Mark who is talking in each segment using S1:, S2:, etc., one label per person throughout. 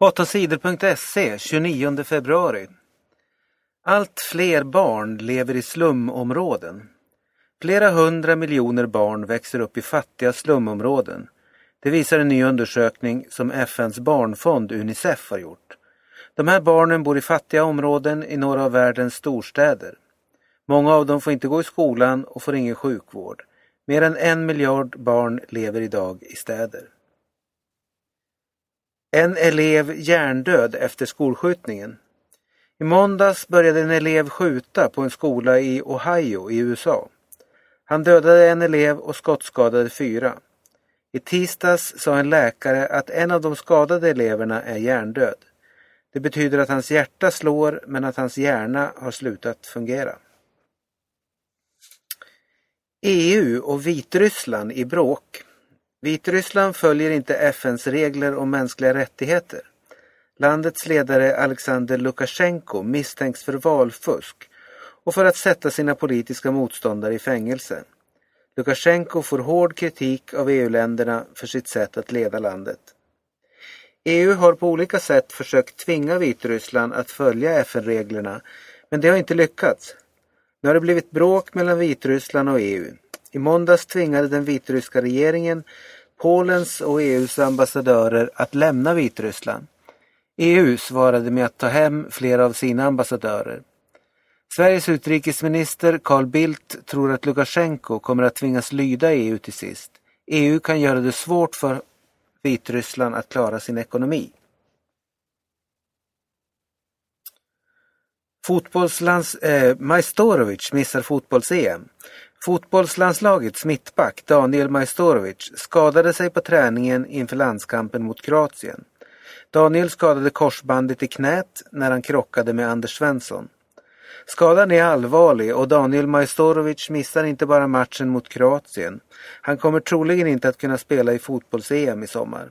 S1: 8sidor.se 29 februari Allt fler barn lever i slumområden. Flera hundra miljoner barn växer upp i fattiga slumområden. Det visar en ny undersökning som FNs barnfond Unicef har gjort. De här barnen bor i fattiga områden i några av världens storstäder. Många av dem får inte gå i skolan och får ingen sjukvård. Mer än en miljard barn lever idag i städer. En elev hjärndöd efter skolskjutningen. I måndags började en elev skjuta på en skola i Ohio i USA. Han dödade en elev och skottskadade fyra. I tisdags sa en läkare att en av de skadade eleverna är hjärndöd. Det betyder att hans hjärta slår men att hans hjärna har slutat fungera. EU och Vitryssland i bråk. Vitryssland följer inte FNs regler om mänskliga rättigheter. Landets ledare Alexander Lukasjenko misstänks för valfusk och för att sätta sina politiska motståndare i fängelse. Lukasjenko får hård kritik av EU-länderna för sitt sätt att leda landet. EU har på olika sätt försökt tvinga Vitryssland att följa FN-reglerna men det har inte lyckats. Nu har det blivit bråk mellan Vitryssland och EU. I måndags tvingade den vitryska regeringen Polens och EUs ambassadörer att lämna Vitryssland. EU svarade med att ta hem flera av sina ambassadörer. Sveriges utrikesminister Carl Bildt tror att Lukasjenko kommer att tvingas lyda EU till sist. EU kan göra det svårt för Vitryssland att klara sin ekonomi. Fotbollslands... Eh, Majstorovic missar fotbolls-EM. Fotbollslandslagets mittback Daniel Majstorovic skadade sig på träningen inför landskampen mot Kroatien. Daniel skadade korsbandet i knät när han krockade med Anders Svensson. Skadan är allvarlig och Daniel Majstorovic missar inte bara matchen mot Kroatien. Han kommer troligen inte att kunna spela i fotbolls-EM i sommar.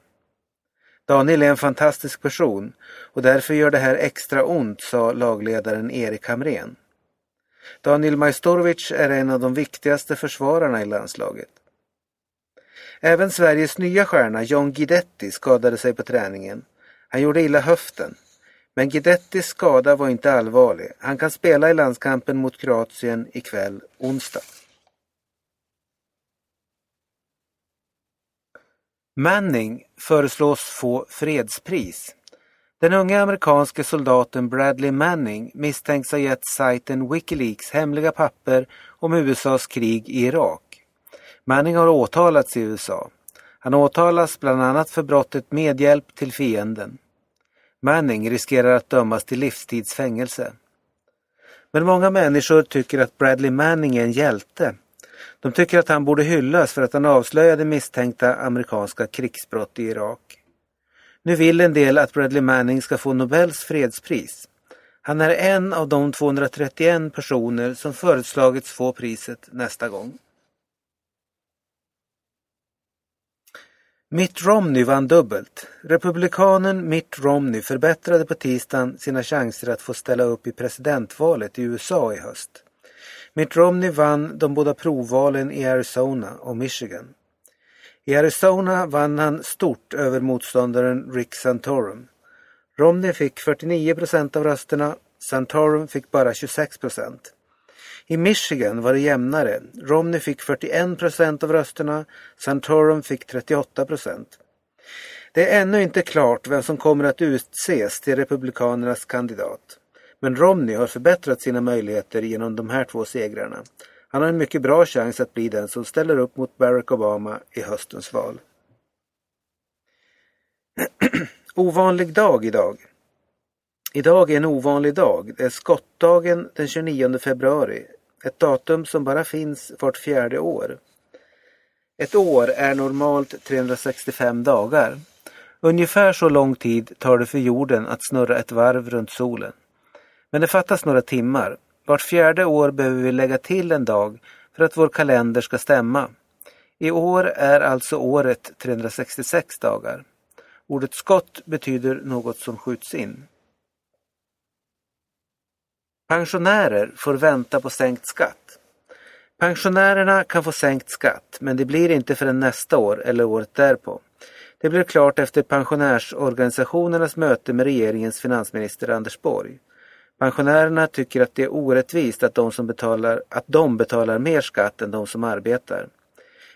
S1: Daniel är en fantastisk person och därför gör det här extra ont, sa lagledaren Erik Hamrén. Daniel Majstorovic är en av de viktigaste försvararna i landslaget. Även Sveriges nya stjärna John Guidetti skadade sig på träningen. Han gjorde illa höften. Men Guidettis skada var inte allvarlig. Han kan spela i landskampen mot Kroatien ikväll, onsdag. Manning föreslås få fredspris. Den unge amerikanske soldaten Bradley Manning misstänks ha gett sajten Wikileaks hemliga papper om USAs krig i Irak. Manning har åtalats i USA. Han åtalas bland annat för brottet medhjälp till fienden. Manning riskerar att dömas till livstidsfängelse. Men många människor tycker att Bradley Manning är en hjälte. De tycker att han borde hyllas för att han avslöjade misstänkta amerikanska krigsbrott i Irak. Nu vill en del att Bradley Manning ska få Nobels fredspris. Han är en av de 231 personer som föreslagits få priset nästa gång. Mitt Romney vann dubbelt. Republikanen Mitt Romney förbättrade på tisdagen sina chanser att få ställa upp i presidentvalet i USA i höst. Mitt Romney vann de båda provvalen i Arizona och Michigan. I Arizona vann han stort över motståndaren Rick Santorum. Romney fick 49 procent av rösterna, Santorum fick bara 26 procent. I Michigan var det jämnare. Romney fick 41 procent av rösterna, Santorum fick 38 procent. Det är ännu inte klart vem som kommer att utses till Republikanernas kandidat. Men Romney har förbättrat sina möjligheter genom de här två segrarna. Han har en mycket bra chans att bli den som ställer upp mot Barack Obama i höstens val. Ovanlig dag idag. Idag är en ovanlig dag. Det är skottdagen den 29 februari. Ett datum som bara finns vart fjärde år. Ett år är normalt 365 dagar. Ungefär så lång tid tar det för jorden att snurra ett varv runt solen. Men det fattas några timmar. Vart fjärde år behöver vi lägga till en dag för att vår kalender ska stämma. I år är alltså året 366 dagar. Ordet skott betyder något som skjuts in. Pensionärer får vänta på sänkt skatt. Pensionärerna kan få sänkt skatt men det blir inte förrän nästa år eller året därpå. Det blev klart efter pensionärsorganisationernas möte med regeringens finansminister Anders Borg. Pensionärerna tycker att det är orättvist att de, som betalar, att de betalar mer skatt än de som arbetar.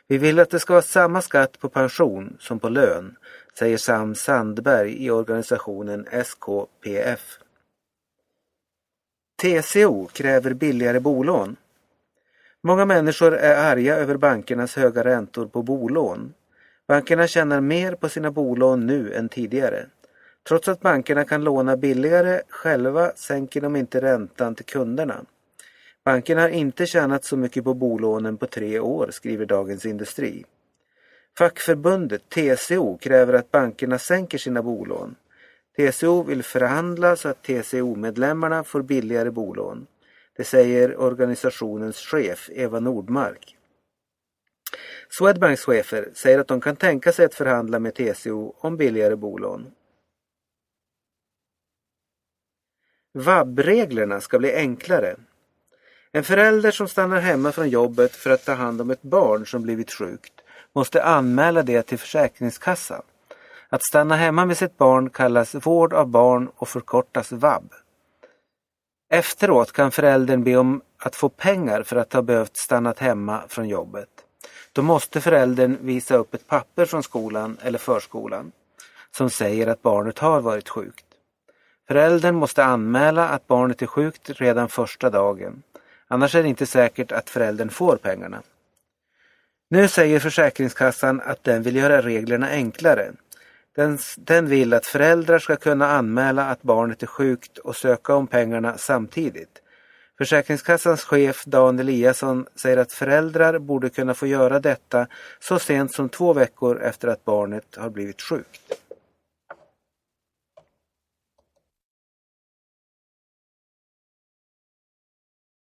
S1: Vi vill att det ska vara samma skatt på pension som på lön, säger Sam Sandberg i organisationen SKPF. TCO kräver billigare bolån. Många människor är arga över bankernas höga räntor på bolån. Bankerna tjänar mer på sina bolån nu än tidigare. Trots att bankerna kan låna billigare själva sänker de inte räntan till kunderna. Bankerna har inte tjänat så mycket på bolånen på tre år, skriver Dagens Industri. Fackförbundet TCO kräver att bankerna sänker sina bolån. TCO vill förhandla så att TCO-medlemmarna får billigare bolån. Det säger organisationens chef Eva Nordmark. Swedbanks chefer säger att de kan tänka sig att förhandla med TCO om billigare bolån. VAB-reglerna ska bli enklare. En förälder som stannar hemma från jobbet för att ta hand om ett barn som blivit sjukt måste anmäla det till Försäkringskassan. Att stanna hemma med sitt barn kallas vård av barn och förkortas VAB. Efteråt kan föräldern be om att få pengar för att ha behövt stannat hemma från jobbet. Då måste föräldern visa upp ett papper från skolan eller förskolan som säger att barnet har varit sjukt. Föräldern måste anmäla att barnet är sjukt redan första dagen. Annars är det inte säkert att föräldern får pengarna. Nu säger Försäkringskassan att den vill göra reglerna enklare. Den, den vill att föräldrar ska kunna anmäla att barnet är sjukt och söka om pengarna samtidigt. Försäkringskassans chef Dan Eliasson säger att föräldrar borde kunna få göra detta så sent som två veckor efter att barnet har blivit sjukt.